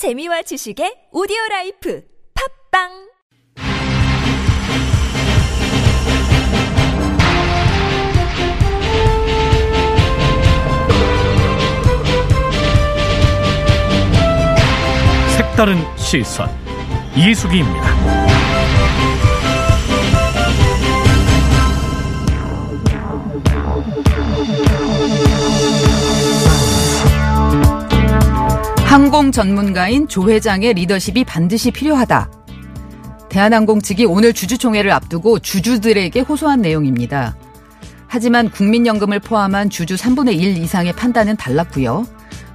재미와 지식의 오디오 라이프 팝빵 색다른 시선 이수기입니다. 항공 전문가인 조 회장의 리더십이 반드시 필요하다. 대한항공 측이 오늘 주주총회를 앞두고 주주들에게 호소한 내용입니다. 하지만 국민연금을 포함한 주주 3분의 1 이상의 판단은 달랐고요.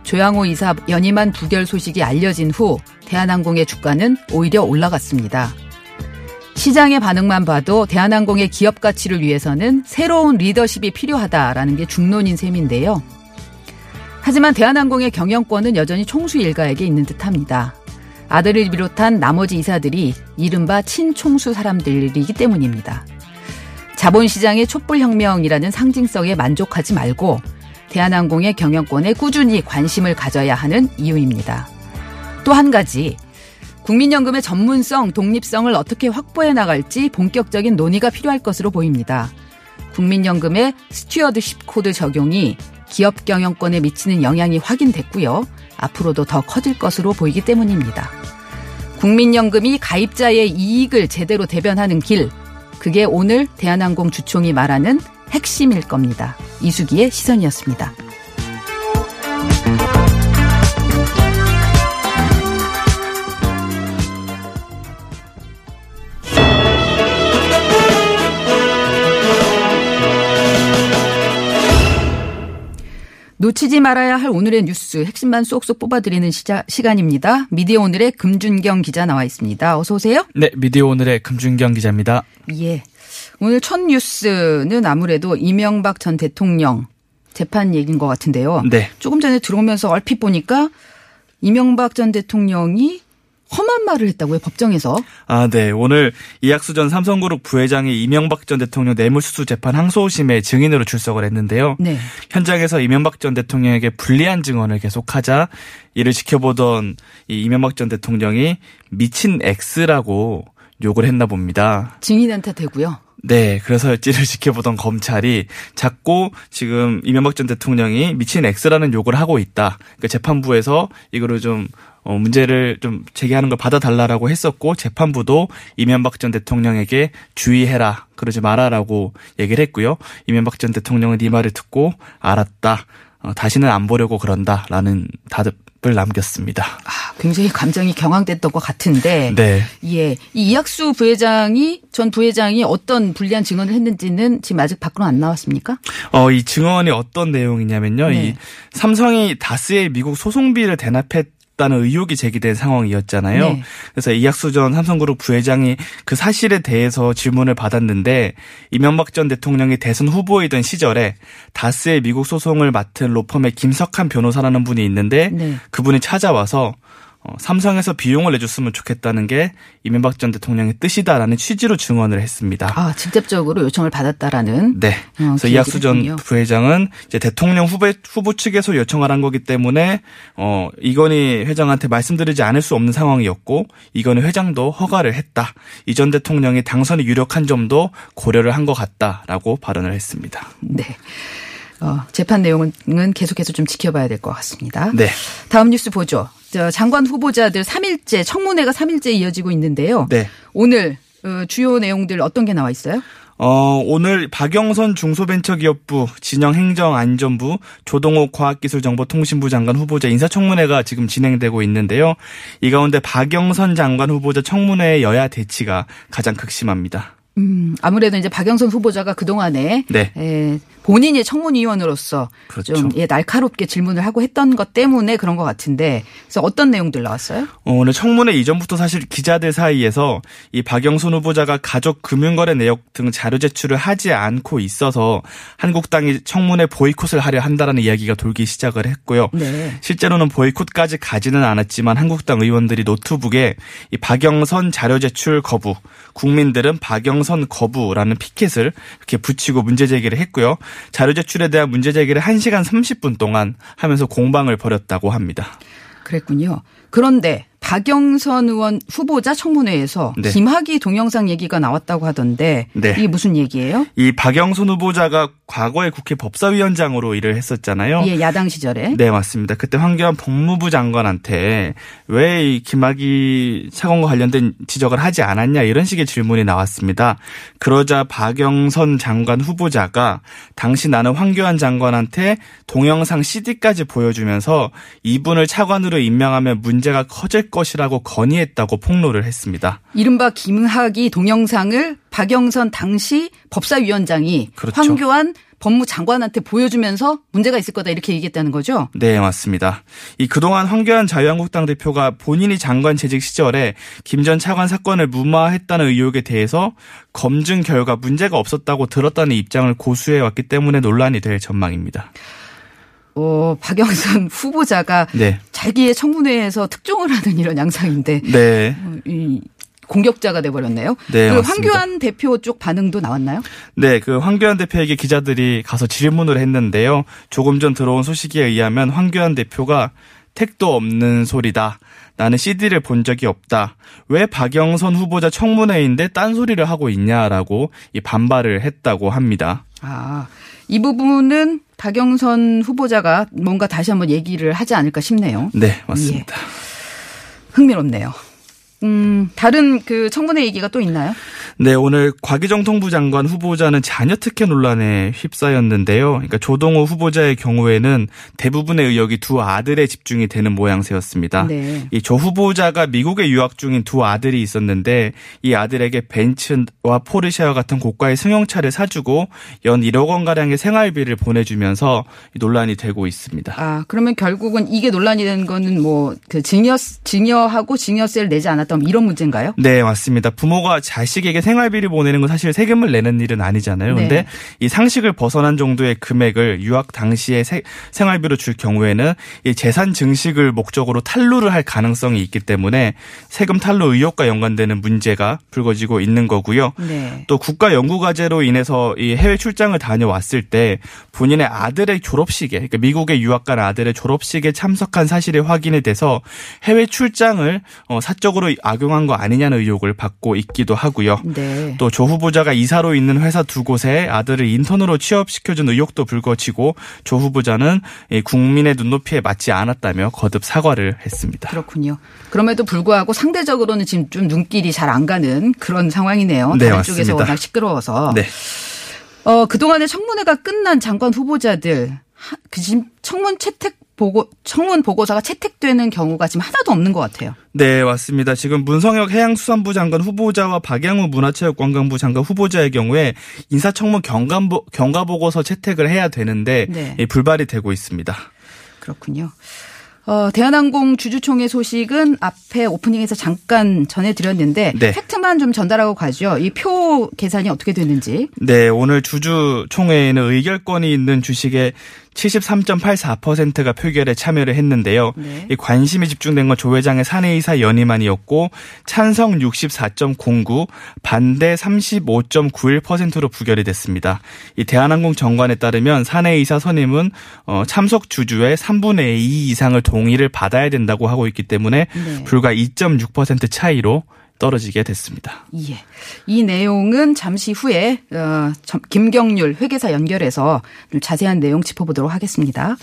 조양호 이사 연임한 부결 소식이 알려진 후 대한항공의 주가는 오히려 올라갔습니다. 시장의 반응만 봐도 대한항공의 기업 가치를 위해서는 새로운 리더십이 필요하다라는 게 중론인 셈인데요. 하지만 대한항공의 경영권은 여전히 총수 일가에게 있는 듯합니다. 아들을 비롯한 나머지 이사들이 이른바 친총수 사람들이기 때문입니다. 자본시장의 촛불혁명이라는 상징성에 만족하지 말고 대한항공의 경영권에 꾸준히 관심을 가져야 하는 이유입니다. 또 한 가지, 국민연금의 전문성, 독립성을 어떻게 확보해 나갈지 본격적인 논의가 필요할 것으로 보입니다. 국민연금의 stewardship code 적용이 기업 경영권에 미치는 영향이 확인됐고요. 앞으로도 더 커질 것으로 보이기 때문입니다. 국민연금이 가입자의 이익을 제대로 대변하는 길, 그게 오늘 대한항공 주총이 말하는 핵심일 겁니다. 이수기의 시선이었습니다. 놓치지 말아야 할 오늘의 뉴스 핵심만 쏙쏙 뽑아드리는 시자, 시간입니다. 미디어 오늘의 금준경 기자 나와 있습니다. 어서 오세요. 네, 미디어 오늘의 금준경 기자입니다. 예. 오늘 첫 뉴스는 아무래도 이명박 전 대통령 재판 얘기인 것 같은데요. 네. 조금 전에 들어오면서 얼핏 보니까 이명박 전 대통령이 험한 말을 했다고요, 법정에서. 아, 네. 오늘 이학수 전 삼성그룹 부회장이 이명박 전 대통령 뇌물수수 재판 항소심에 증인으로 출석을 했는데요. 네. 현장에서 이명박 전 대통령에게 불리한 증언을 계속하자 이를 지켜보던 이 이명박 전 대통령이 미친 X라고 욕을 했나 봅니다. 증인한테 대고요. 네, 그래서 찌를 지켜보던 검찰이 자꾸 지금 이명박 전 대통령이 미친 X라는 욕을 하고 있다. 그러니까 재판부에서 이거를 좀 어, 문제를 좀 제기하는 걸 받아달라라고 했었고 재판부도 이명박 전 대통령에게 주의해라 그러지 마라라고 얘기를 했고요. 이명박 전 대통령은 이 말을 듣고 알았다. 어, 다시는 안 보려고 그런다라는 답을 남겼습니다. 아, 굉장히 감정이 경황됐던 것 같은데. 네. 예. 이 이학수 부회장이, 전 부회장이 어떤 불리한 증언을 했는지는 지금 아직 밖으로 안 나왔습니까? 어, 이 증언이 어떤 내용이냐면요. 네. 이 삼성이 다스의 미국 소송비를 대납했 다는 의혹이 제기된 상황이었잖아요. 네. 그래서 이학수 전 삼성그룹 부회장이 그 사실에 대해서 질문을 받았는데 이명박 전 대통령이 대선 후보이던 시절에 다스의 미국 소송을 맡은 로펌의 김석한 변호사라는 분이 있는데 네. 그분이 찾아와서 어, 삼성에서 비용을 내줬으면 좋겠다는 게 이명박 전 대통령의 뜻이다라는 취지로 증언을 했습니다. 아, 직접적으로 요청을 받았다라는. 네. 어, 그래서 그 이학수 전. 부회장은 이제 대통령 후보 후보 측에서 요청을 한 거기 때문에 어 이건희 회장한테 말씀드리지 않을 수 없는 상황이었고 이건희 회장도 허가를 했다. 이 전 대통령이 당선이 유력한 점도 고려를 한 것 같다라고 발언을 했습니다. 네. 어, 재판 내용은 계속해서 좀 지켜봐야 될 것 같습니다. 네. 다음 뉴스 보죠. 저 장관 후보자들 3일째, 청문회가 3일째 이어지고 있는데요. 네. 오늘 어, 주요 내용들 어떤 게 나와 있어요? 어, 오늘 박영선 중소벤처기업부 진영행정안전부 조동호 과학기술정보통신부 장관 후보자 인사청문회가 지금 진행되고 있는데요. 이 가운데 박영선 장관 후보자 청문회의 여야 대치가 가장 극심합니다. 음, 아무래도 이제 박영선 후보자가 그동안에 네. 에, 본인이 청문위원으로서 그렇죠. 좀 예, 날카롭게 질문을 하고 했던 것 때문에 그런 것 같은데 그래서 어떤 내용들 나왔어요? 어, 오늘 청문회 이전부터 사실 기자들 사이에서 이 박영선 후보자가 가족 금융거래 내역 등 자료 제출을 하지 않고 있어서 한국당이 청문회 보이콧을 하려 한다라는 이야기가 돌기 시작을 했고요. 네. 실제로는 보이콧까지 가지는 않았지만 한국당 의원들이 노트북에 이 박영선 자료 제출 거부, 국민들은 박영 선 거부라는 피켓을 이렇게 붙이고 문제 제기를 했고요. 자료 제출에 대한 문제 제기를 1시간 30분 동안 하면서 공방을 벌였다고 합니다. 그랬군요. 그런데 박영선 의원 후보자 청문회에서 네. 김학의 동영상 얘기가 나왔다고 하던데 네. 이게 무슨 얘기예요? 이 박영선 후보자가 과거에 국회 법사위원장으로 일을 했었잖아요. 예, 야당 시절에. 네, 맞습니다. 그때 황교안 법무부 장관한테 왜 이 김학의 사건과 관련된 지적을 하지 않았냐 이런 식의 질문이 나왔습니다. 그러자 박영선 장관 후보자가 당시 나는 황교안 장관한테 동영상 CD까지 보여주면서 이분을 차관으로 임명하면 문제가 커질 것이라고 건의했다고 폭로를 했습니다. 이른바 김학의 동영상을 박영선 당시 법사위원장이 그렇죠. 황교안 법무장관한테 보여주면서 문제가 있을 거다 이렇게 얘기했다는 거죠. 네, 맞습니다. 이 그동안 황교안 자유한국당 대표가 본인이 장관 재직 시절에 김 전 차관 사건을 무마했다는 의혹에 대해서 검증 결과 문제가 없었다고 들었다는 입장을 고수해 왔기 때문에 논란이 될 전망입니다. 어, 박영선 후보자가 네. 자기의 청문회에서 특종을 하는 이런 양상인데 네. 어, 이 공격자가 돼버렸네요. 네, 그 맞습니다. 황교안 대표 쪽 반응도 나왔나요? 네, 그 황교안 대표에게 기자들이 가서 질문을 했는데요. 조금 전 들어온 소식에 의하면 황교안 대표가 택도 없는 소리다. 나는 CD를 본 적이 없다. 왜 박영선 후보자 청문회인데 딴소리를 하고 있냐라고 이 반발을 했다고 합니다. 아, 이 부분은 박영선 후보자가 뭔가 다시 한번 얘기를 하지 않을까 싶네요. 네, 맞습니다. 흥미롭네요. 음, 다른 그 청문회 얘기가 또 있나요? 네, 오늘 과기정 통부 장관 후보자는 자녀 특혜 논란에 휩싸였는데요. 그러니까 조동호 후보자의 경우에는 대부분의 의혹이 두 아들에 집중이 되는 모양새였습니다. 네. 이조 후보자가 미국에 유학 중인 두 아들이 있었는데 이 아들에게 벤츠와 포르쉐와 같은 고가의 승용차를 사주고 연 1억 원 가량의 생활비를 보내주면서 이 논란이 되고 있습니다. 아, 그러면 결국은 이게 논란이 되는 거는 뭐 그 증여 증여하고 증여세를 내지 않았던 이런 문제인가요? 네, 맞습니다. 부모가 자식에게 생활비를 보내는 건 사실 세금을 내는 일은 아니잖아요. 네. 근데 이 상식을 벗어난 정도의 금액을 유학 당시에 세- 생활비로 줄 경우에는 이 재산 증식을 목적으로 탈루를 할 가능성이 있기 때문에 세금 탈루 의혹과 연관되는 문제가 불거지고 있는 거고요. 네. 또 국가 연구 과제로 인해서 이 해외 출장을 다녀왔을 때 본인의 아들의 졸업식에 그러니까 미국에 유학 간 아들의 졸업식에 참석한 사실이 확인이 돼서 해외 출장을 어, 사적으로 악용한 거 아니냐는 의혹을 받고 있기도 하고요. 네. 또조 후보자가 이사로 있는 회사 두 곳에 아들을 인턴으로 취업시켜준 의혹도 불거지고 조 후보자는 이 국민의 눈높이에 맞지 않았다며 거듭 사과를 했습니다. 그렇군요. 그럼에도 불구하고 상대적으로는 지금 좀 눈길이 잘 안 가는 그런 상황이네요. 네, 다른 맞습니다. 쪽에서 워낙 시끄러워서. 네. 어, 그동안에 청문회가 끝난 장관 후보자들 하- 그 지금 청문 채택 보고 청문 보고서가 채택되는 경우가 지금 하나도 없는 것 같아요. 네, 맞습니다. 지금 문성혁 해양수산부 장관 후보자와 박양우 문화체육관광부 장관 후보자의 경우에 인사청문 경감보, 경과보고서 채택을 해야 되는데 네. 예, 불발이 되고 있습니다. 그렇군요. 어, 대한항공 주주총회 소식은 앞에 오프닝에서 잠깐 전해드렸는데 네. 팩트만 좀 전달하고 가죠. 이 표 계산이 어떻게 됐는지. 네, 오늘 주주총회에는 의결권이 있는 주식의 73.84%가 표결에 참여를 했는데요. 네. 이 관심이 집중된 건 조 회장의 사내이사 연임안이었고 찬성 64.09, 반대 35.91%로 부결이 됐습니다. 이 대한항공 정관에 따르면 사내이사 선임은 어, 참석 주주의 3분의 2 이상을 동의를 받아야 된다고 하고 있기 때문에 네. 불과 2.6% 차이로 떨어지게 됐습니다. 예. 이 내용은 잠시 후에 어, 점- 김경률 회계사 연결해서 좀 자세한 내용 짚어보도록 하겠습니다.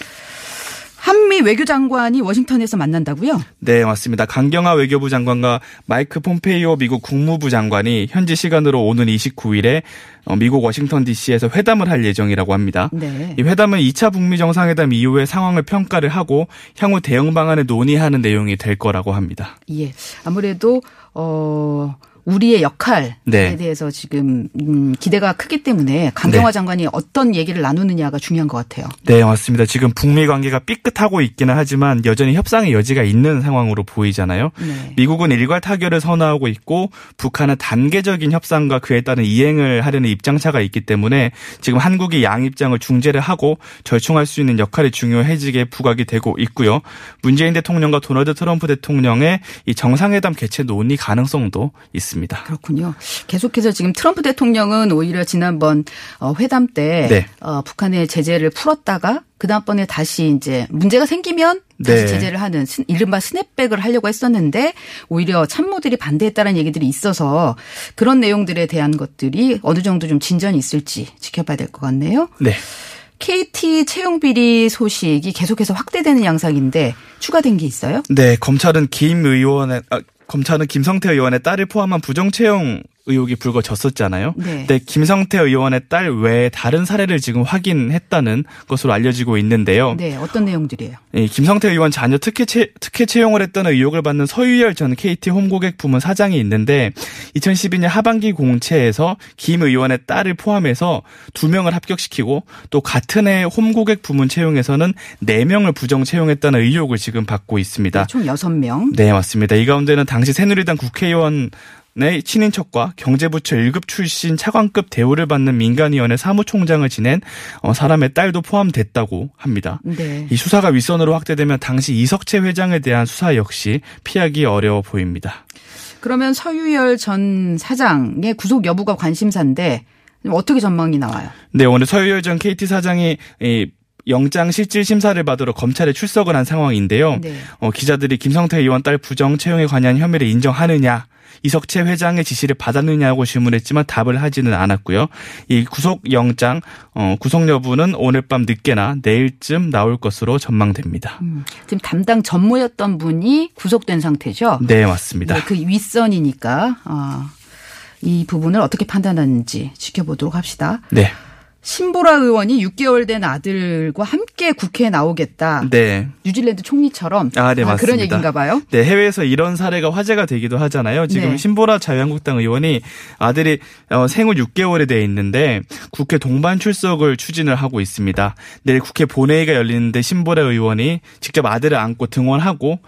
한미 외교장관이 워싱턴에서 만난다고요? 네, 맞습니다. 강경화 외교부 장관과 마이크 폼페이오 미국 국무부 장관이 현지 시간으로 오는 29일에 어, 미국 워싱턴 DC에서 회담을 할 예정이라고 합니다. 네. 이 회담은 2차 북미 정상회담 이후의 상황을 평가를 하고 향후 대응 방안을 논의하는 내용이 될 거라고 합니다. 예. 아무래도 어 우리의 역할에 네. 대해서 지금 음, 기대가 크기 때문에 강경화 네. 장관이 어떤 얘기를 나누느냐가 중요한 것 같아요. 네, 맞습니다. 지금 북미 관계가 삐끗하고 있기는 하지만 여전히 협상의 여지가 있는 상황으로 보이잖아요. 네. 미국은 일괄 타결을 선호하고 있고 북한은 단계적인 협상과 그에 따른 이행을 하려는 입장차가 있기 때문에 지금 한국이 양 입장을 중재를 하고 절충할 수 있는 역할이 중요해지게 부각이 되고 있고요. 문재인 대통령과 도널드 트럼프 대통령의 이 정상회담 개최 논의 가능성도 있습니다. 그렇군요. 계속해서 지금 트럼프 대통령은 오히려 지난번 어, 회담 때 네. 어, 북한의 제재를 풀었다가 그 다음번에 다시 이제 문제가 생기면 다시 네. 제재를 하는 스- 이른바 스냅백을 하려고 했었는데 오히려 참모들이 반대했다는 얘기들이 있어서 그런 내용들에 대한 것들이 어느 정도 좀 진전이 있을지 지켜봐야 될 것 같네요. 네. KT 채용 비리 소식이 계속해서 확대되는 양상인데 추가된 게 있어요? 네, 검찰은 김 의원의 아, 검찰은 김성태 의원의 딸을 포함한 부정 채용 의혹이 불거졌었잖아요. 네. 근데 김성태 의원의 딸 외에 다른 사례를 지금 확인했다는 것으로 알려지고 있는데요. 네, 어떤 내용들이에요? 이 김성태 의원 자녀 특혜 채, 특혜 채용을 했다는 의혹을 받는 서유열 전 KT 홈고객 부문 사장이 있는데 2012년 하반기 공채에서 김 의원의 딸을 포함해서 두 명을 합격시키고 또 같은 해 홈고객 부문 채용에서는 네 명을 부정 채용했다는 의혹을 지금 받고 있습니다. 총 6명. 네, 맞습니다. 이 가운데는 당시 새누리당 국회의원 의 친인척과 경제부처 1급 출신 차관급 대우를 받는 민간위원회 사무총장을 지낸 어, 사람의 딸도 포함됐다고 합니다. 네. 이 수사가 윗선으로 확대되면 당시 이석채 회장에 대한 수사 역시 피하기 어려워 보입니다. 그러면 서유열 전 사장의 구속 여부가 관심사인데 어떻게 전망이 나와요? 네, 오늘 서유열 전 KT 사장이 이 영장 실질 심사를 받으러 검찰에 출석을 한 상황인데요. 네. 어, 기자들이 김성태 의원 딸 부정 채용에 관한 혐의를 인정하느냐, 이석채 회장의 지시를 받았느냐고 질문했지만 답을 하지는 않았고요. 이 구속 영장 어, 구속 여부는 오늘 밤 늦게나 내일쯤 나올 것으로 전망됩니다. 음, 지금 담당 전무였던 분이 구속된 상태죠. 네, 맞습니다. 네, 그 윗선이니까 어, 이 부분을 어떻게 판단하는지 지켜보도록 합시다. 네. 신보라 의원이 6개월 된 아들과 함께 국회에 나오겠다. 네. 뉴질랜드 총리처럼 아, 네, 그런 맞습니다. 얘기인가 봐요. 네, 해외에서 이런 사례가 화제가 되기도 하잖아요. 지금 네. 신보라 자유한국당 의원이 아들이 어, 생후 6개월에 돼 있는데 국회 동반 출석을 추진을 하고 있습니다. 내일 국회 본회의가 열리는데 신보라 의원이 직접 아들을 안고 등원하고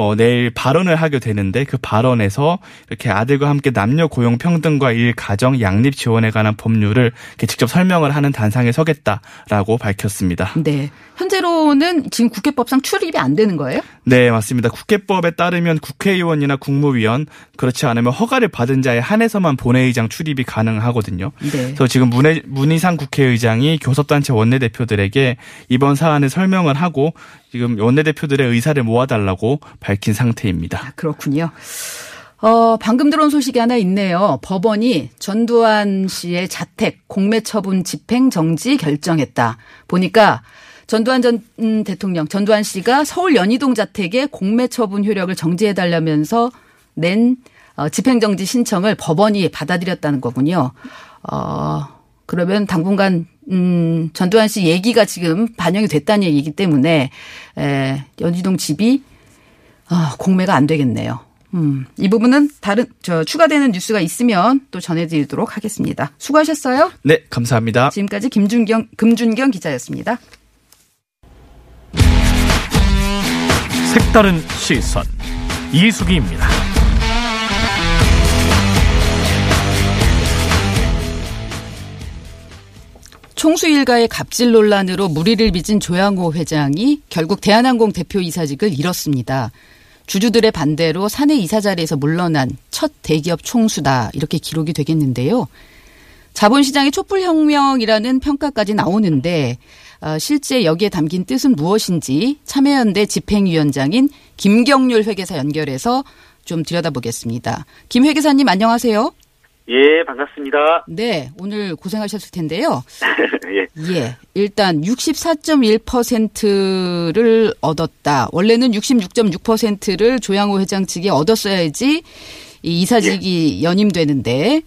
어, 내일 발언을 하게 되는데 그 발언에서 이렇게 아들과 함께 남녀 고용 평등과 일 가정 양립 지원에 관한 법률을 이렇게 직접 설명을 하는 단상에 서겠다라고 밝혔습니다. 네. 현재로는 지금 국회법상 출입이 안 되는 거예요? 네, 맞습니다. 국회법에 따르면 국회의원이나 국무위원 그렇지 않으면 허가를 받은 자에 한해서만 본회의장 출입이 가능하거든요. 네. 그래서 지금 문해, 문희상 국회의장이 교섭단체 원내대표들에게 이번 사안을 설명을 하고 지금 원내대표들의 의사를 모아달라고 밝힌 상태입니다. 아, 그렇군요. 어, 방금 들어온 소식이 하나 있네요. 법원이 전두환 씨의 자택 공매 처분 집행 정지 결정했다. 보니까 전두환 전 음, 대통령, 전두환 씨가 서울 연희동 자택에 공매 처분 효력을 정지해 달라면서 낸 어, 집행 정지 신청을 법원이 받아들였다는 거군요. 어, 그러면 당분간 음, 전두환 씨 얘기가 지금 반영이 됐다는 얘기이기 때문에 에, 연희동 집이 아, 공매가 안 되겠네요. 음, 이 부분은 다른 저 추가되는 뉴스가 있으면 또 전해드리도록 하겠습니다. 수고하셨어요. 네, 감사합니다. 지금까지 김준경 금준경 기자였습니다. 색다른 시선 이수기입니다. 총수 일가의 갑질 논란으로 무리를 빚은 조양호 회장이 결국 대한항공 대표 이사직을 잃었습니다. 주주들의 반대로 사내 이사 자리에서 물러난 첫 대기업 총수다 이렇게 기록이 되겠는데요. 자본시장의 촛불혁명이라는 평가까지 나오는데 어, 실제 여기에 담긴 뜻은 무엇인지 참여연대 집행위원장인 김경률 회계사 연결해서 좀 들여다보겠습니다. 김 회계사님 안녕하세요. 예, 반갑습니다. 네, 오늘 고생하셨을 텐데요. 예, 예, 일단 64.1%를 얻었다. 원래는 66.6%를 조양호 회장 측이 얻었어야지 이 이사직이 연임되는데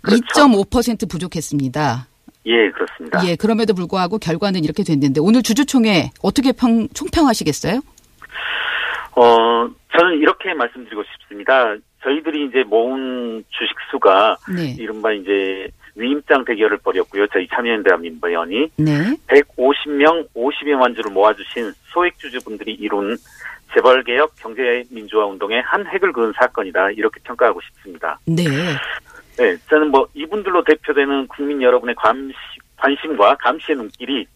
그렇죠. 2.5% 부족했습니다. 예, 그렇습니다. 예, 그럼에도 불구하고 결과는 이렇게 됐는데 오늘 주주총회 어떻게 평, 총평하시겠어요? 어, 저는 이렇게 말씀드리고 싶습니다. 저희들이 이제 모은 주식 수가 네. 이른바 이제 위임장 대결을 벌였고요. 저희 참여연대 민변이 네. 150명 50여 만 주를 모아주신 소액주주분들이 이룬 재벌개혁 경제민주화 운동의 한 획을 그은 사건이다. 이렇게 평가하고 싶습니다. 네. 네, 저는 뭐 이분들로 대표되는 국민 여러분의 관심, 관심과 감시의 눈길이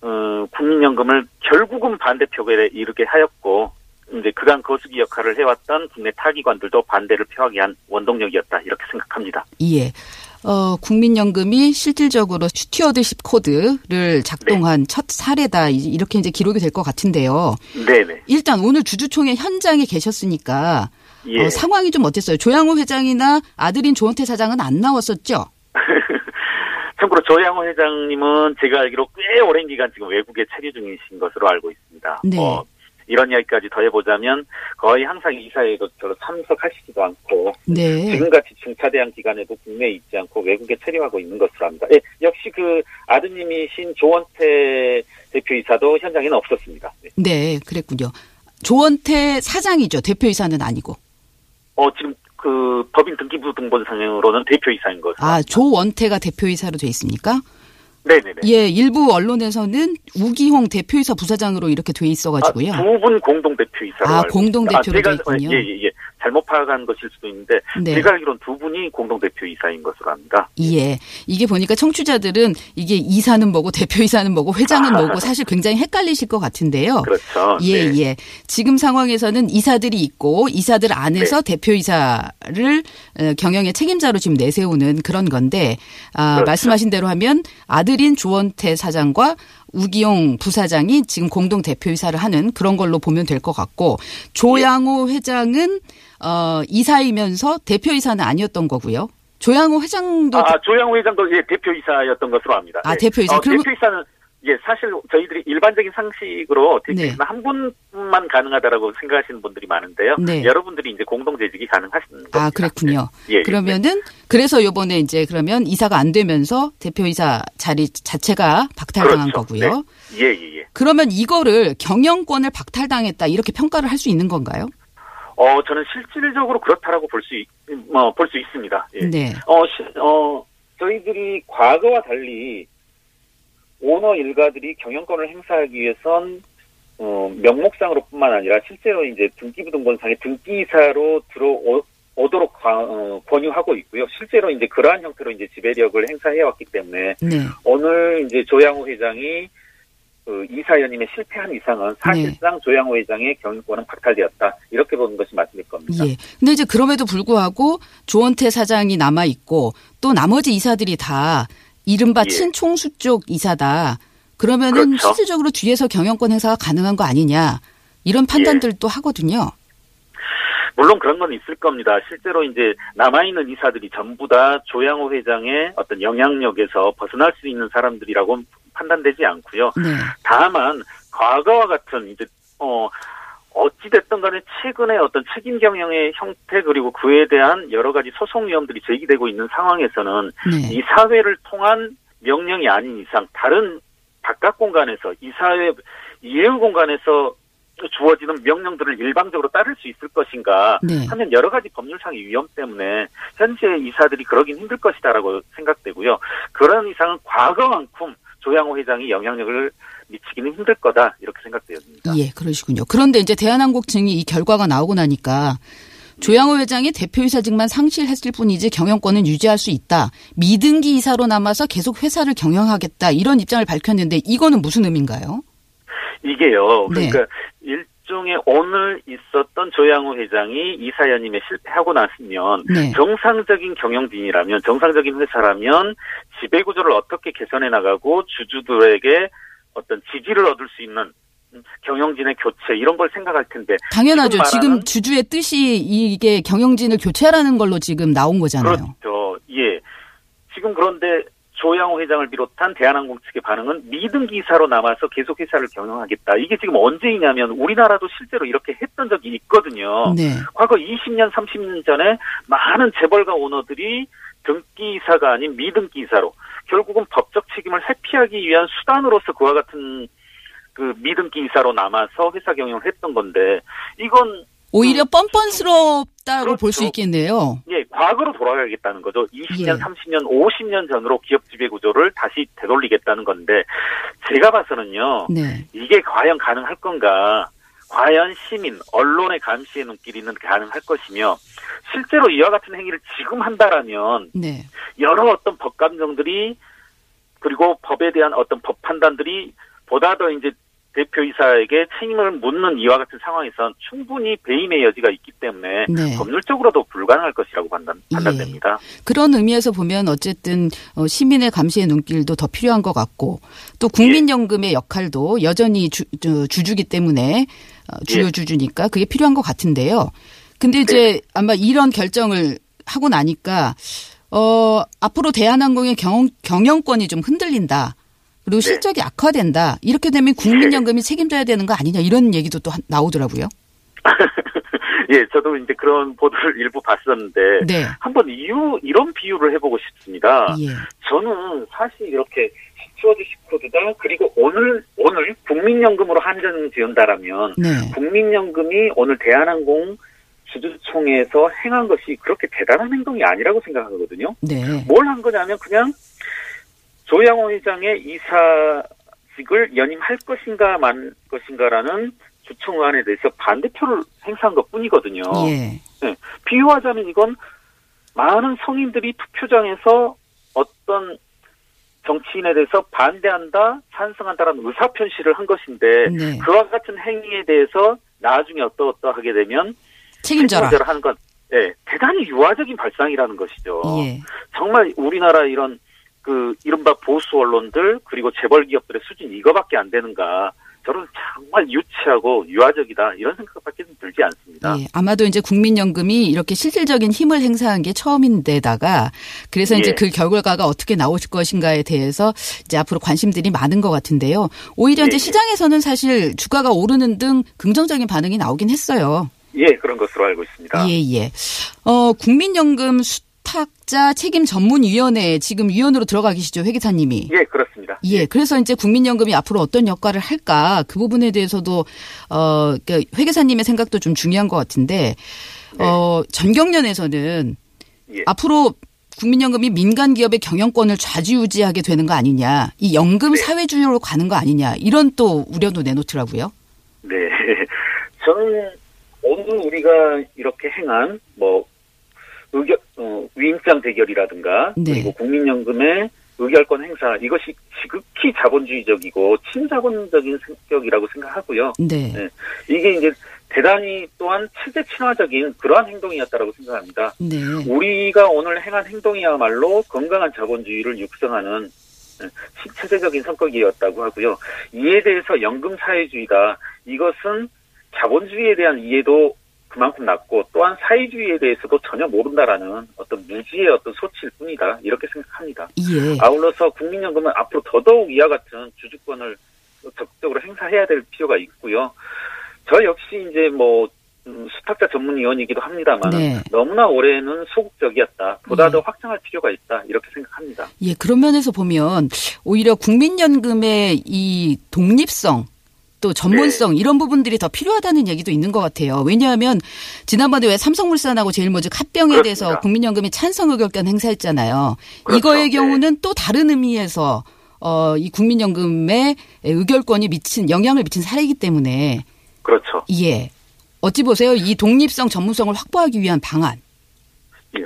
어, 국민연금을 결국은 반대 표결에 이르게 하였고 이제 그간 거수기 역할을 해왔던 국내 타기관들도 반대를 표하게 한 원동력이었다 이렇게 생각합니다. 예. 어, 국민연금이 실질적으로 stewardship code를 작동한 첫 사례다. 이- 이렇게 이제 기록이 될 것 같은데요. 네네. 일단 오늘 주주총회 현장에 계셨으니까 예. 어, 상황이 좀 어땠어요? 조양호 회장이나 아들인 조원태 사장은 안 나왔었죠? 참고로 조양호 회장님은 제가 알기로 꽤 오랜 기간 지금 외국에 체류 중이신 것으로 알고 있습니다. 네. 어, 이런 이야기까지 더해보자면 거의 항상 이사회에도 별로 참석하시지도 않고 네. 지금같이 중차대한 기간에도 국내에 있지 않고 외국에 체류하고 있는 것으로 합니다. 예, 역시 그 아드님이신 조원태 대표이사도 현장에는 없었습니다. 네. 네, 그랬군요. 조원태 사장이죠. 대표이사는 아니고. 어, 지금 그 법인 등기부 등본 상으로는 대표이사인 것으로. 아. 조원태가 대표이사로 돼 있습니까? 네네네. 예, 일부 언론에서는 우기홍 대표이사 부사장으로 이렇게 돼 있어가지고요. 두분 공동 대표이사로 아, 공동. 대표로 제가 돼 있군요. 예, 예, 예. 잘못 파악한 것일 수도 있는데 네. 제가 알기로는 두 분이 공동 대표 이사인 것으로 합니다. 예. 이게 보니까 청취자들은 이게 이사는 뭐고 대표이사는 뭐고 회장은 뭐고 사실 굉장히 헷갈리실 것 같은데요. 그렇죠. 예, 네. 예. 지금 상황에서는 이사들이 있고 이사들 안에서 네. 대표이사를 어, 경영의 책임자로 지금 내세우는 그런 건데 아, 그렇죠. 말씀하신 대로 하면 아들인 조원태 사장과 우기용 부사장이 지금 공동 대표이사를 하는 그런 걸로 보면 될 것 같고 조양호 회장은 어, 이사이면서 대표이사는 아니었던 거고요. 조양호 회장도 아, 조양호 회장도 예, 대표이사였던 것으로 합니다. 아, 네. 대표이사. 어, 그러면- 대표이사는 예, 사실 저희들이 일반적인 상식으로 네. 대표이사는 한 분만 가능하다라고 생각하시는 분들이 많은데요. 네. 여러분들이 이제 공동 재직이 가능하신 겁니다. 아, 그랬군요. 네. 예, 예. 그러면은 그래서 요번에 이제 그러면 이사가 안 되면서 대표이사 자리 자체가 박탈당한 그렇죠. 거고요. 네. 예, 예, 예. 그러면 이거를 경영권을 박탈당했다 이렇게 평가를 할 수 있는 건가요? 어, 저는 실질적으로 그렇다라고 볼 수, 뭐, 볼수 있습니다. 예. 네. 어, 시, 어, 저희들이 과거와 달리 오너 일가들이 경영권을 행사하기 위해선 어, 명목상으로뿐만 아니라 실제로 이제 등기부등본상에 등기이사로 들어오도록 과- 어, 권유하고 있고요. 실제로 이제 그러한 형태로 이제 지배력을 행사해왔기 때문에 네. 오늘 이제 조양호 회장이 그 이사연임에 실패한 이상은 사실상 조양호 회장의 경영권은 박탈되었다 이렇게 보는 것이 맞을 겁니다. 예. 근데 이제 그럼에도 불구하고 조원태 사장이 남아 있고 또 나머지 이사들이 다 이른바 예. 친총수 쪽 이사다. 그러면은 그렇죠. 실질적으로 뒤에서 경영권 행사가 가능한 거 아니냐. 이런 판단들도 하거든요. 물론 그런 건 있을 겁니다. 실제로 이제 남아있는 이사들이 전부 다 조양호 회장의 어떤 영향력에서 벗어날 수 있는 사람들이라고 판단되지 않고요. 네. 다만 과거와 같은 이제 어 어찌됐든 간에 최근에 어떤 책임 경영의 형태 그리고 그에 대한 여러 가지 소송 위험들이 제기되고 있는 상황에서는 네. 이 사회를 통한 명령이 아닌 이상 다른 바깥 공간에서 이 사회 이해의 공간에서 주어지는 명령들을 일방적으로 따를 수 있을 것인가 네. 하면 여러 가지 법률상의 위험 때문에 현재 이사들이 그러긴 힘들 것이다라고 생각되고요. 그런 이상은 과거만큼 조양호 회장이 영향력을 미치기는 힘들 거다 이렇게 생각되었습니다. 예, 그러시군요. 그런데 이제 대한항공증이 이 결과가 나오고 나니까 조양호 회장이 대표이사직만 상실했을 뿐이지 경영권은 유지할 수 있다. 미등기 이사로 남아서 계속 회사를 경영하겠다. 이런 입장을 밝혔는데 이거는 무슨 의미인가요? 이게요. 네. 그러니까 일 종의 오늘 있었던 조양호 회장이 이사연임에 실패하고 났으면 네. 정상적인 경영진이라면 정상적인 회사라면 지배 구조를 어떻게 개선해 나가고 주주들에게 어떤 지지를 얻을 수 있는 음, 경영진의 교체 이런 걸 생각할 텐데 당연하죠. 지금 말하는- 주주의 뜻이 이게 경영진을 교체하라는 걸로 지금 나온 거잖아요. 그렇죠. 예. 지금 그런데 조양호 회장을 비롯한 대한항공 측의 반응은 미등 기사로 남아서 계속 회사를 경영하겠다. 이게 지금 언제이냐면 우리나라도 실제로 이렇게 했던 적이 있거든요. 네. 과거 20년, 30년 전에 많은 재벌가 오너들이 등기이사가 아닌 미등기이사로 결국은 법적 책임을 회피하기 위한 수단으로서 그와 같은 그 미등기이사로 남아서 회사 경영을 했던 건데 이건 오히려 뻔뻔스럽다고 볼수 그렇죠. 있겠네요. 예, 과거로 돌아가겠다는 거죠. 20년, 예. 30년, 50년 전으로 기업 지배 구조를 다시 되돌리겠다는 건데 제가 봐서는요. 네. 이게 과연 가능할 건가? 과연 시민, 언론의 감시의 눈길이는 가능할 것이며 실제로 이와 같은 행위를 지금 한다라면 네. 여러 어떤 법 감정들이 그리고 법에 대한 어떤 법 판단들이 보다 더 이제 대표이사에게 책임을 묻는 이와 같은 상황에선 충분히 배임의 여지가 있기 때문에 네. 법률적으로도 불가능할 것이라고 판단, 판단됩니다. 그런 의미에서 보면 어쨌든 어, 시민의 감시의 눈길도 더 필요한 것 같고 또 국민연금의 역할도 여전히 주, 저, 주주기 때문에 어, 주요 예. 주주니까 그게 필요한 것 같은데요. 근데 이제 아마 이런 결정을 하고 나니까 어 앞으로 대한항공의 경, 경영권이 좀 흔들린다. 그리고 네. 실적이 악화된다. 이렇게 되면 국민연금이 책임져야 되는 거 아니냐 이런 얘기도 또 한- 나오더라고요. 예, 저도 이제 그런 보도를 일부 봤었는데 네. 한번 이유 이런 비유를 해보고 싶습니다. 예. 저는 사실 이렇게 stewardship code다 그리고 오늘 오늘 국민연금으로 한정 지은다라면 네. 국민연금이 오늘 대한항공 주주총회에서 행한 것이 그렇게 대단한 행동이 아니라고 생각하거든요. 네. 뭘한 거냐면 그냥 조양호 회장의 이사직을 연임할 것인가 만 것인가라는 주총안에 대해서 반대표를 행사한 것 뿐이거든요. 예. 비유하자면 이건 많은 성인들이 투표장에서 어떤 정치인에 대해서 반대한다, 찬성한다라는 의사표시를 한 것인데 네. 그와 같은 행위에 대해서 나중에 어떠어떠 하게 되면 책임져라. 하는 건 예, 대단히 유화적인 발상이라는 것이죠. 예. 정말 우리나라 이런 그 이른바 보수 언론들 그리고 재벌 기업들의 수준 이거밖에 안 되는가? 저는 정말 유치하고 유화적이다 이런 생각밖에 좀 들지 않습니다. 예, 아마도 이제 국민연금이 이렇게 실질적인 힘을 행사한 게 처음인데다가 그래서 이제 예. 그 결과가 어떻게 나올 것인가에 대해서 이제 앞으로 관심들이 많은 것 같은데요. 오히려 예, 이제 예. 시장에서는 사실 주가가 오르는 등 긍정적인 반응이 나오긴 했어요. 예, 그런 것으로 알고 있습니다. 예, 예. 어, 국민연금 수 탁자 책임 전문위원회에 지금 위원으로 들어가 계시죠, 회계사님이. 예, 그렇습니다. 예, 그래서 이제 국민연금이 앞으로 어떤 역할을 할까 그 부분에 대해서도 어 그러니까 회계사님의 생각도 좀 중요한 것 같은데 어 전경련에서는 예. 앞으로 국민연금이 민간 기업의 경영권을 좌지우지하게 되는 거 아니냐, 이 연금 네. 사회주의로 가는 거 아니냐 이런 또 우려도 내놓더라고요. 네. 저는 오늘 우리가 이렇게 행한 뭐 의결 어, 위임장 대결이라든가 네. 그리고 국민연금의 의결권 행사 이것이 지극히 자본주의적이고 친자본적인 성격이라고 생각하고요. 네. 네. 이게 이제 대단히 또한 체제 친화적인 그러한 행동이었다라고 생각합니다. 네. 우리가 오늘 행한 행동이야말로 건강한 자본주의를 육성하는 예, 실체적인 성격이었다고 하고요. 이에 대해서 연금 사회주의다. 이것은 자본주의에 대한 이해도 그만큼 낮고 또한 사회주의에 대해서도 전혀 모른다라는 어떤 무지의 어떤 소치일 뿐이다. 이렇게 생각합니다. 예. 아울러서 국민연금은 앞으로 더더욱 이와 같은 주주권을 적극적으로 행사해야 될 필요가 있고요. 저 역시 이제 뭐 음, 수탁자 전문위원이기도 합니다만 네. 너무나 올해는 소극적이었다. 보다 예. 더 확장할 필요가 있다. 이렇게 생각합니다. 예, 그런 면에서 보면 오히려 국민연금의 이 독립성 또 전문성 이런 부분들이 더 필요하다는 얘기도 있는 것 같아요. 왜냐하면 지난번에 왜 삼성물산하고 제일모직 합병에 그렇습니다. 대해서 국민연금이 찬성 의결권 행사했잖아요. 그렇죠. 이거의 네. 경우는 또 다른 의미에서 어, 이 국민연금의 의결권이 미친 영향을 미친 사례이기 때문에 그렇죠. 예. 어찌 보세요? 이 독립성 전문성을 확보하기 위한 방안. 예.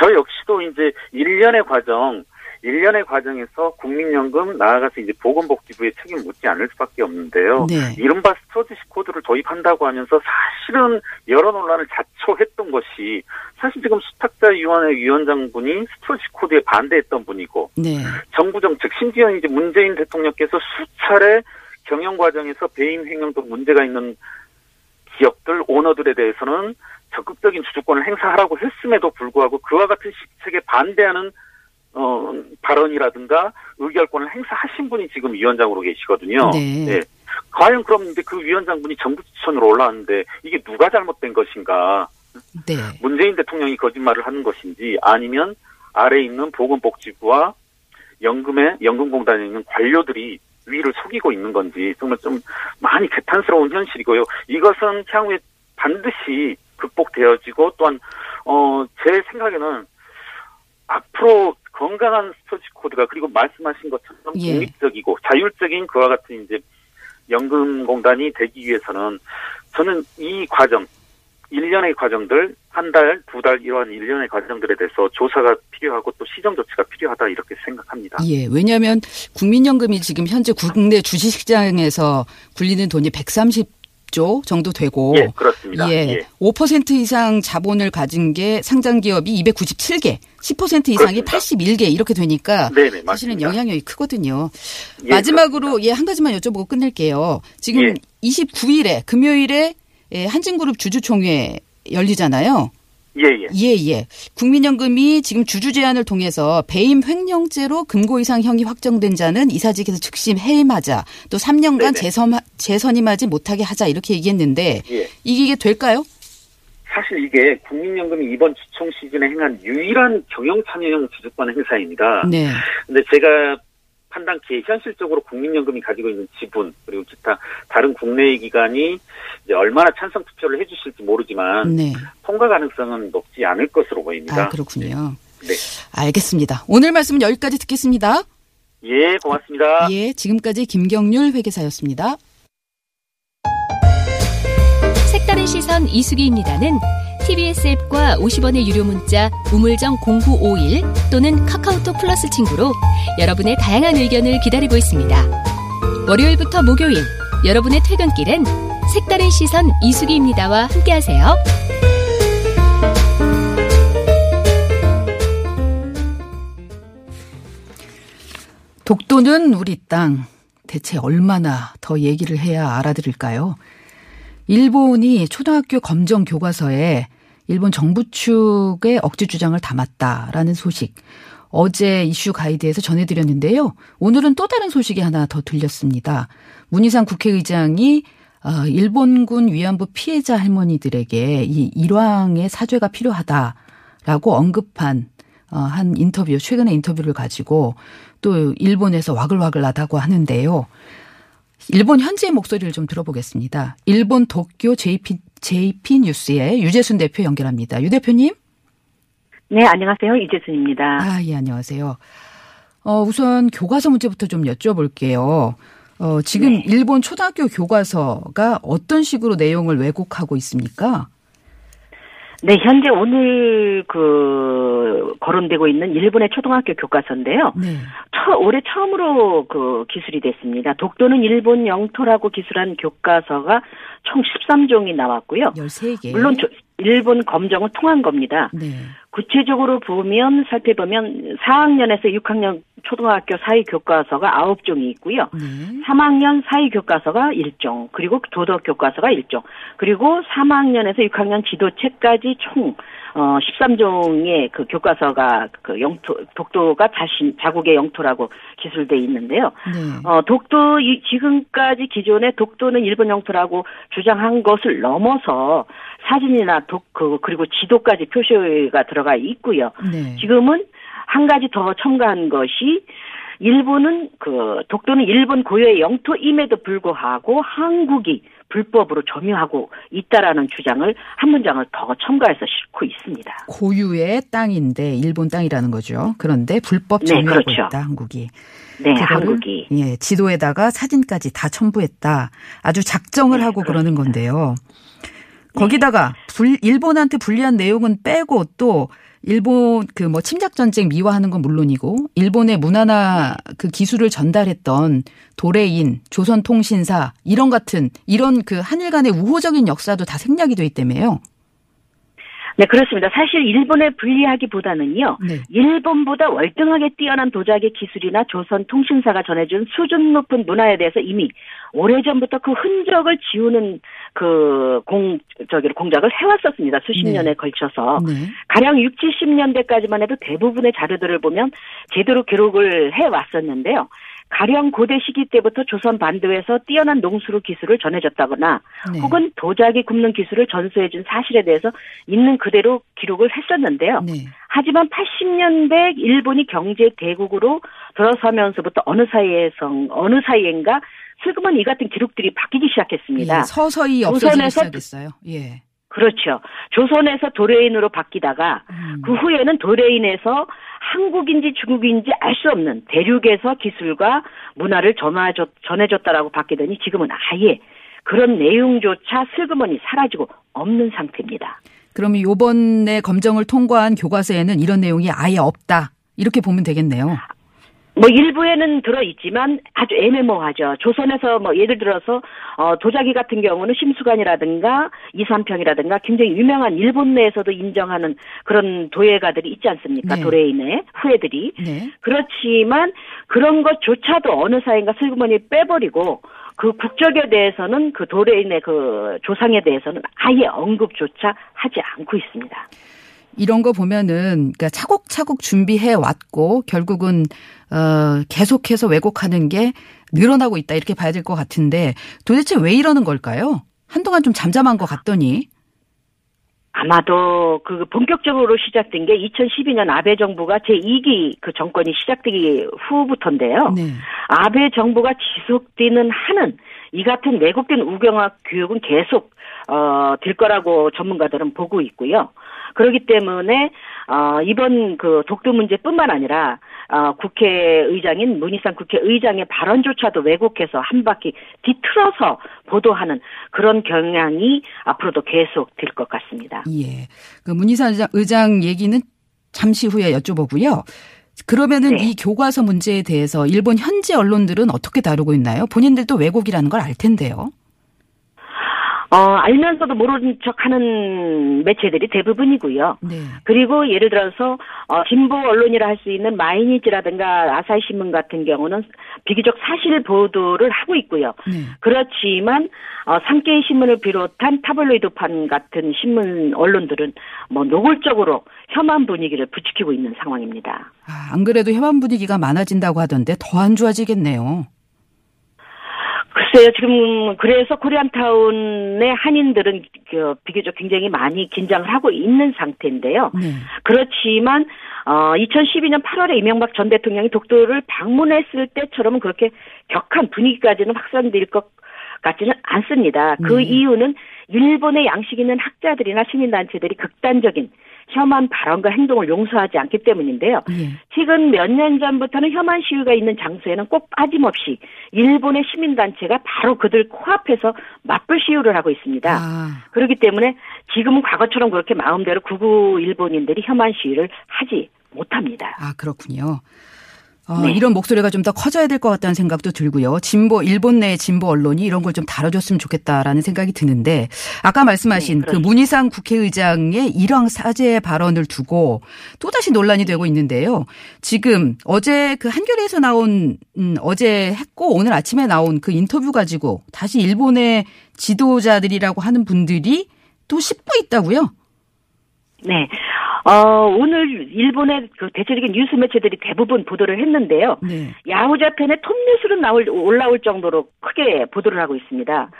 저 역시도 이제 일련의 과정, 일련의 과정에서 국민연금 나아가서 이제 보건복지부의 책임 묻지 않을 수밖에 없는데요. 네. 이른바 stewardship code를 도입한다고 하면서 사실은 여러 논란을 자초했던 것이 사실 지금 수탁자위원회 위원장분이 stewardship code에 반대했던 분이고 네. 정부 정책 심지어 이제 문재인 대통령께서 수차례 경영 과정에서 배임 횡령 등 문제가 있는 기업들 오너들에 대해서는 적극적인 주주권을 행사하라고 했음에도 불구하고 그와 같은 시책에 반대하는 어, 발언이라든가 의결권을 행사하신 분이 지금 위원장으로 계시거든요. 네. 예. 과연 그럼 이제 그 위원장분이 정부 추천으로 올라왔는데 이게 누가 잘못된 것인가? 네. 문재인 대통령이 거짓말을 하는 것인지 아니면 아래에 있는 보건복지부와 연금에 연금공단에 있는 관료들이 위를 속이고 있는 건지 정말 좀 많이 개탄스러운 현실이고요. 이것은 향후에 반드시 극복되어지고 또한 어 제 생각에는 건강한 스토지 코드가 그리고 말씀하신 것처럼 예. 독립적이고 자율적인 그와 같은 이제 연금공단이 되기 위해서는 저는 이 과정 일련의 과정들, 한 달, 두 달 이러한 일련의 과정들에 대해서 조사가 필요하고 또 시정 조치가 필요하다 이렇게 생각합니다. 예, 왜냐하면 국민연금이 지금 현재 국내 주식시장에서 굴리는 돈이 130 조 정도 되고 예, 그렇습니다. 예, 예. 5% 이상 자본을 가진 게 상장 기업이 297개, 10% 이상이 그렇습니다. 81개 이렇게 되니까 네네, 사실은 맞습니다. 영향력이 크거든요. 예, 마지막으로 예 한 가지만 여쭤보고 끝낼게요. 지금 예. 29일에 금요일에 예, 한진그룹 주주총회 열리잖아요. 예, 예. 예, 예. 국민연금이 지금 주주 제한을 통해서 배임 횡령죄로 금고 이상 형이 확정된 자는 이사직에서 즉시 해임하자. 또 3년간 네네. 재선, 재선임하지 못하게 하자. 이렇게 얘기했는데 예. 이게 될까요? 사실 이게 국민연금이 이번 주총 시즌에 행한 유일한 경영 참여형 주주권 행사입니다. 네. 근데 제가 판단키에 현실적으로 국민연금이 가지고 있는 지분 그리고 기타 다른 국내의 기관이 이제 얼마나 찬성 투표를 해주실지 모르지만 네. 통과 가능성은 높지 않을 것으로 보입니다. 아, 그렇군요. 네. 알겠습니다. 오늘 말씀은 여기까지 듣겠습니다. 예, 고맙습니다. 예, 지금까지 김경률 회계사였습니다. 색다른 시선 이수기입니다는 TBS 앱과 50원의 유료 문자 우물정 0951 또는 카카오톡 플러스 친구로 여러분의 다양한 의견을 기다리고 있습니다. 월요일부터 목요일 여러분의 퇴근길엔 색다른 시선 이수기입니다와 함께하세요. 독도는 우리 땅. 대체 얼마나 더 얘기를 해야 알아들을까요? 일본이 초등학교 검정 교과서에 일본 정부 측의 억지 주장을 담았다라는 소식. 어제 이슈 가이드에서 전해드렸는데요. 오늘은 또 다른 소식이 하나 더 들렸습니다. 문희상 국회의장이 어, 일본군 위안부 피해자 할머니들에게 이 일왕의 사죄가 필요하다라고 언급한 어, 한 인터뷰, 최근의 인터뷰를 가지고 또 일본에서 와글와글하다고 하는데요. 일본 현지의 목소리를 좀 들어보겠습니다. 일본 도쿄 JP, JP 뉴스의 유재순 대표 연결합니다. 유 대표님? 네, 안녕하세요. 이재순입니다. 아, 예, 안녕하세요. 어, 우선 교과서 문제부터 좀 여쭤볼게요. 어, 지금 네. 일본 초등학교 교과서가 어떤 식으로 내용을 왜곡하고 있습니까? 네, 현재 오늘 그 거론되고 있는 일본의 초등학교 교과서인데요. 네. 처, 올해 처음으로 그 기술이 됐습니다. 독도는 일본 영토라고 기술한 교과서가 총 13종이 나왔고요. 13개. 물론 조- 일본 검정을 통한 겁니다. 네. 구체적으로 보면 살펴보면 4학년에서 6학년 초등학교 사이 교과서가 9종이 있고요. 네. 3학년 사이 교과서가 1종, 그리고 도덕 교과서가 1종, 그리고 3학년에서 6학년 지도책까지 총 어, 13종의 그 교과서가 그 영토 독도가 자신 자국의 영토라고 기술돼 있는데요. 네. 어, 독도 이- 지금까지 기존에 독도는 일본 영토라고 주장한 것을 넘어서 사진이나 독 그, 그리고 지도까지 표시가 들어가 있고요. 네. 지금은 한 가지 더 첨가한 것이 일본은 그 독도는 일본 고유의 영토임에도 불구하고 한국이 불법으로 점유하고 있다라는 주장을 한 문장을 더 첨가해서 싣고 있습니다. 고유의 땅인데 일본 땅이라는 거죠. 그런데 불법 네, 점유하고 그렇죠. 있다 한국이. 네, 한국이. 예 지도에다가 사진까지 다 첨부했다. 아주 작정을 네, 하고 그러는 그렇습니다. 건데요. 거기다가 불, 일본한테 불리한 내용은 빼고 또 일본 그 뭐 침략 전쟁 미화하는 건 물론이고 일본의 문화나 그 기술을 전달했던 도레인, 조선통신사 이런 같은 이런 그 한일 간의 우호적인 역사도 다 생략이 돼 있다며요. 네, 그렇습니다. 사실 일본에 불리하기보다는요. 네. 일본보다 월등하게 뛰어난 도자기 기술이나 조선 통신사가 전해준 수준 높은 문화에 대해서 이미 오래전부터 그 흔적을 지우는 그 공, 저기, 공작을 해왔었습니다. 수십 네. 년에 걸쳐서. 네. 가령 60, 70년대까지만 해도 대부분의 자료들을 보면 제대로 기록을 해왔었는데요. 가령 고대 시기 때부터 조선 반도에서 뛰어난 농수로 기술을 전해줬다거나 네. 혹은 도자기 굽는 기술을 전수해준 사실에 대해서 있는 그대로 기록을 했었는데요. 네. 하지만 80년대 일본이 경제 대국으로 들어서면서부터 어느 사이에서 어느 사이엔가 슬그머니 이 같은 기록들이 바뀌기 시작했습니다. 예, 서서히 없어지기 시작했어요. 예. 그렇죠. 조선에서 도레인으로 바뀌다가 음. 그 후에는 도레인에서 한국인지 중국인지 알 수 없는 대륙에서 기술과 문화를 전해줬, 전해줬다라고 바뀌더니 지금은 아예 그런 내용조차 슬그머니 사라지고 없는 상태입니다. 그럼 요번에 검정을 통과한 교과서에는 이런 내용이 아예 없다. 이렇게 보면 되겠네요. 뭐 일부에는 들어 있지만 아주 애매모호하죠. 조선에서 뭐 예를 들어서 어 도자기 같은 경우는 심수관이라든가 이삼평이라든가 굉장히 유명한 일본 내에서도 인정하는 그런 도예가들이 있지 않습니까? 네. 도래인의 후예들이. 네. 그렇지만 그런 것조차도 어느 사이인가 슬그머니 빼버리고 그 국적에 대해서는 그 도래인의 그 조상에 대해서는 아예 언급조차 하지 않고 있습니다. 이런 거 보면은 그러니까 차곡차곡 준비해 왔고 결국은 어 계속해서 왜곡하는 게 늘어나고 있다 이렇게 봐야 될 것 같은데 도대체 왜 이러는 걸까요? 한동안 좀 잠잠한 것 같더니 아마도 그 본격적으로 시작된 게 2012년 아베 정부가 제2기 그 정권이 시작되기 후부터인데요. 네. 아베 정부가 지속되는 한은 이 같은 왜곡된 우경학 교육은 계속 어, 될 거라고 전문가들은 보고 있고요. 그렇기 때문에 어, 이번 그 독도 문제뿐만 아니라 어, 국회의장인 문희상 국회의장의 발언조차도 왜곡해서 한 바퀴 뒤틀어서 보도하는 그런 경향이 앞으로도 계속 될 것 같습니다. 예. 그 문희상 의장, 의장 얘기는 잠시 후에 여쭤보고요. 그러면은 네. 이 교과서 문제에 대해서 일본 현지 언론들은 어떻게 다루고 있나요? 본인들도 왜곡이라는 걸 알 텐데요. 어, 알면서도 모르는 척 하는 매체들이 대부분이고요. 네. 그리고 예를 들어서 어, 진보 언론이라 할 수 있는 마이니지라든가 아사히 신문 같은 경우는 비교적 사실 보도를 하고 있고요. 네. 그렇지만 어, 상케이 신문을 비롯한 타블로이드판 같은 신문 언론들은 뭐 노골적으로 혐한 분위기를 부추기고 있는 상황입니다. 아, 안 그래도 혐한 분위기가 많아진다고 하던데 더 안 좋아지겠네요. 글쎄요, 지금 그래서 코리안타운의 한인들은 그 비교적 굉장히 많이 긴장을 하고 있는 상태인데요. 네. 그렇지만 어 2012년 8월에 이명박 전 대통령이 독도를 방문했을 때처럼은 그렇게 격한 분위기까지는 확산될 것 같지는 않습니다. 그 네. 이유는 일본의 양식 있는 학자들이나 시민단체들이 극단적인 혐한 발언과 행동을 용서하지 않기 때문인데요. 예. 최근 몇 년 전부터는 혐한 시위가 있는 장소에는 꼭 빠짐없이 일본의 시민단체가 바로 그들 코앞에서 맞불 시위를 하고 있습니다. 아, 그렇기 때문에 지금은 과거처럼 그렇게 마음대로 구구 일본인들이 혐한 시위를 하지 못합니다. 아, 그렇군요. 어, 네. 이런 목소리가 좀 더 커져야 될 것 같다는 생각도 들고요. 진보, 일본 내 진보 언론이 이런 걸 좀 다뤄줬으면 좋겠다라는 생각이 드는데, 아까 말씀하신 네, 그 문희상 국회의장의 일왕 사죄 발언을 두고 또 다시 논란이 되고 있는데요. 지금 어제 그 한겨레에서 나온, 음, 어제 했고 오늘 아침에 나온 그 인터뷰 가지고 다시 일본의 지도자들이라고 하는 분들이 또 씹고 있다고요? 네. 어, 오늘 일본의 그 대체적인 뉴스 매체들이 대부분 보도를 했는데요. 네. 야후자팬의 톱뉴스로 나올, 올라올 정도로 크게 보도를 하고 있습니다.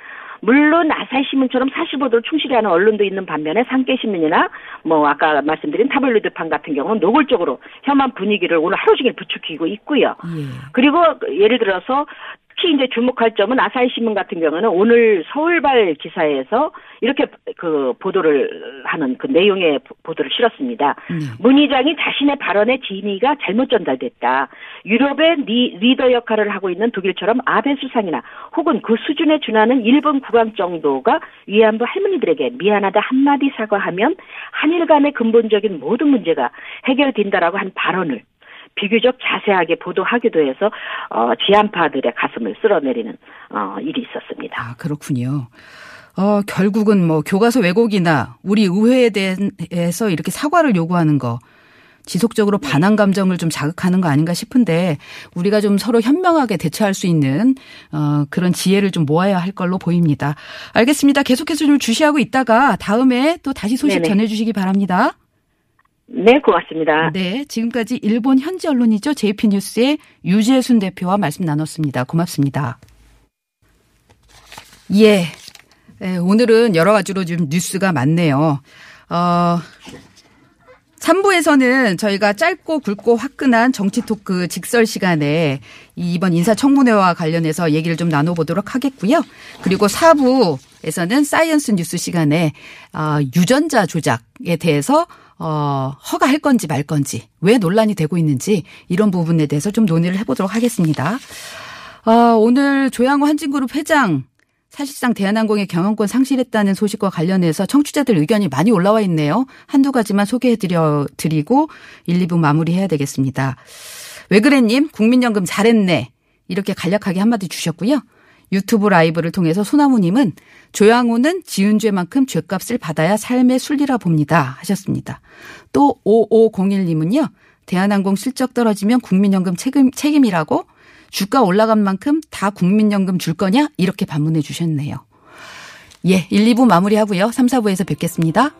물론 아사히 신문처럼 사실 보도를 충실히 하는 언론도 있는 반면에 상계 신문이나 뭐 아까 말씀드린 타블로이드판 같은 경우는 노골적으로 혐한 분위기를 오늘 하루 종일 부추기고 있고요. 예. 그리고 예를 들어서 특히 이제 주목할 점은 아사히 신문 같은 경우는 오늘 서울발 기사에서 이렇게 그 보도를 하는 그 내용의 보- 보도를 실었습니다. 네. 문 의장이 자신의 발언의 진위가 잘못 전달됐다. 유럽의 리, 리더 역할을 하고 있는 독일처럼 아베 수상이나 혹은 그 수준에 준하는 일본 국왕 정도가 위안부 할머니들에게 미안하다 한마디 사과하면 한일 간의 근본적인 모든 문제가 해결된다라고 한 발언을 비교적 자세하게 보도하기도 해서 어, 지한파들의 가슴을 쓸어내리는 어, 일이 있었습니다. 아, 그렇군요. 어, 결국은 뭐 교과서 왜곡이나 우리 의회에 대해서 이렇게 사과를 요구하는 거 지속적으로 반항 감정을 좀 자극하는 거 아닌가 싶은데 우리가 좀 서로 현명하게 대처할 수 있는 어, 그런 지혜를 좀 모아야 할 걸로 보입니다. 알겠습니다. 계속해서 좀 주시하고 있다가 다음에 또 다시 소식 네네. 전해주시기 바랍니다. 네, 고맙습니다. 네, 지금까지 일본 현지 언론이죠. JP뉴스의 유재순 대표와 말씀 나눴습니다. 고맙습니다. 예. 예, 오늘은 여러 가지로 좀 뉴스가 많네요. 어, 3부에서는 저희가 짧고 굵고 화끈한 정치 토크 직설 시간에 이 이번 인사청문회와 관련해서 얘기를 좀 나눠보도록 하겠고요. 그리고 4부에서는 science 뉴스 시간에 어, 유전자 조작에 대해서 어, 허가할 건지 말 건지 왜 논란이 되고 있는지 이런 부분에 대해서 좀 논의를 해보도록 하겠습니다. 어, 오늘 조양호 한진그룹 회장 사실상 대한항공의 경영권 상실했다는 소식과 관련해서 청취자들 의견이 많이 올라와 있네요. 한두 가지만 소개해드려 드리고 1, 2부 마무리해야 되겠습니다. 왜 그래님 국민연금 잘했네 이렇게 간략하게 한마디 주셨고요. 유튜브 라이브를 통해서 소나무님은 조양호는 지은 죄만큼 죄값을 받아야 삶의 순리라 봅니다 하셨습니다. 또 5501님은요. 대한항공 실적 떨어지면 국민연금 책임, 책임이라고 주가 올라간 만큼 다 국민연금 줄 거냐? 이렇게 반문해 주셨네요. 예, 1, 2부 마무리하고요. 3, 4부에서 뵙겠습니다.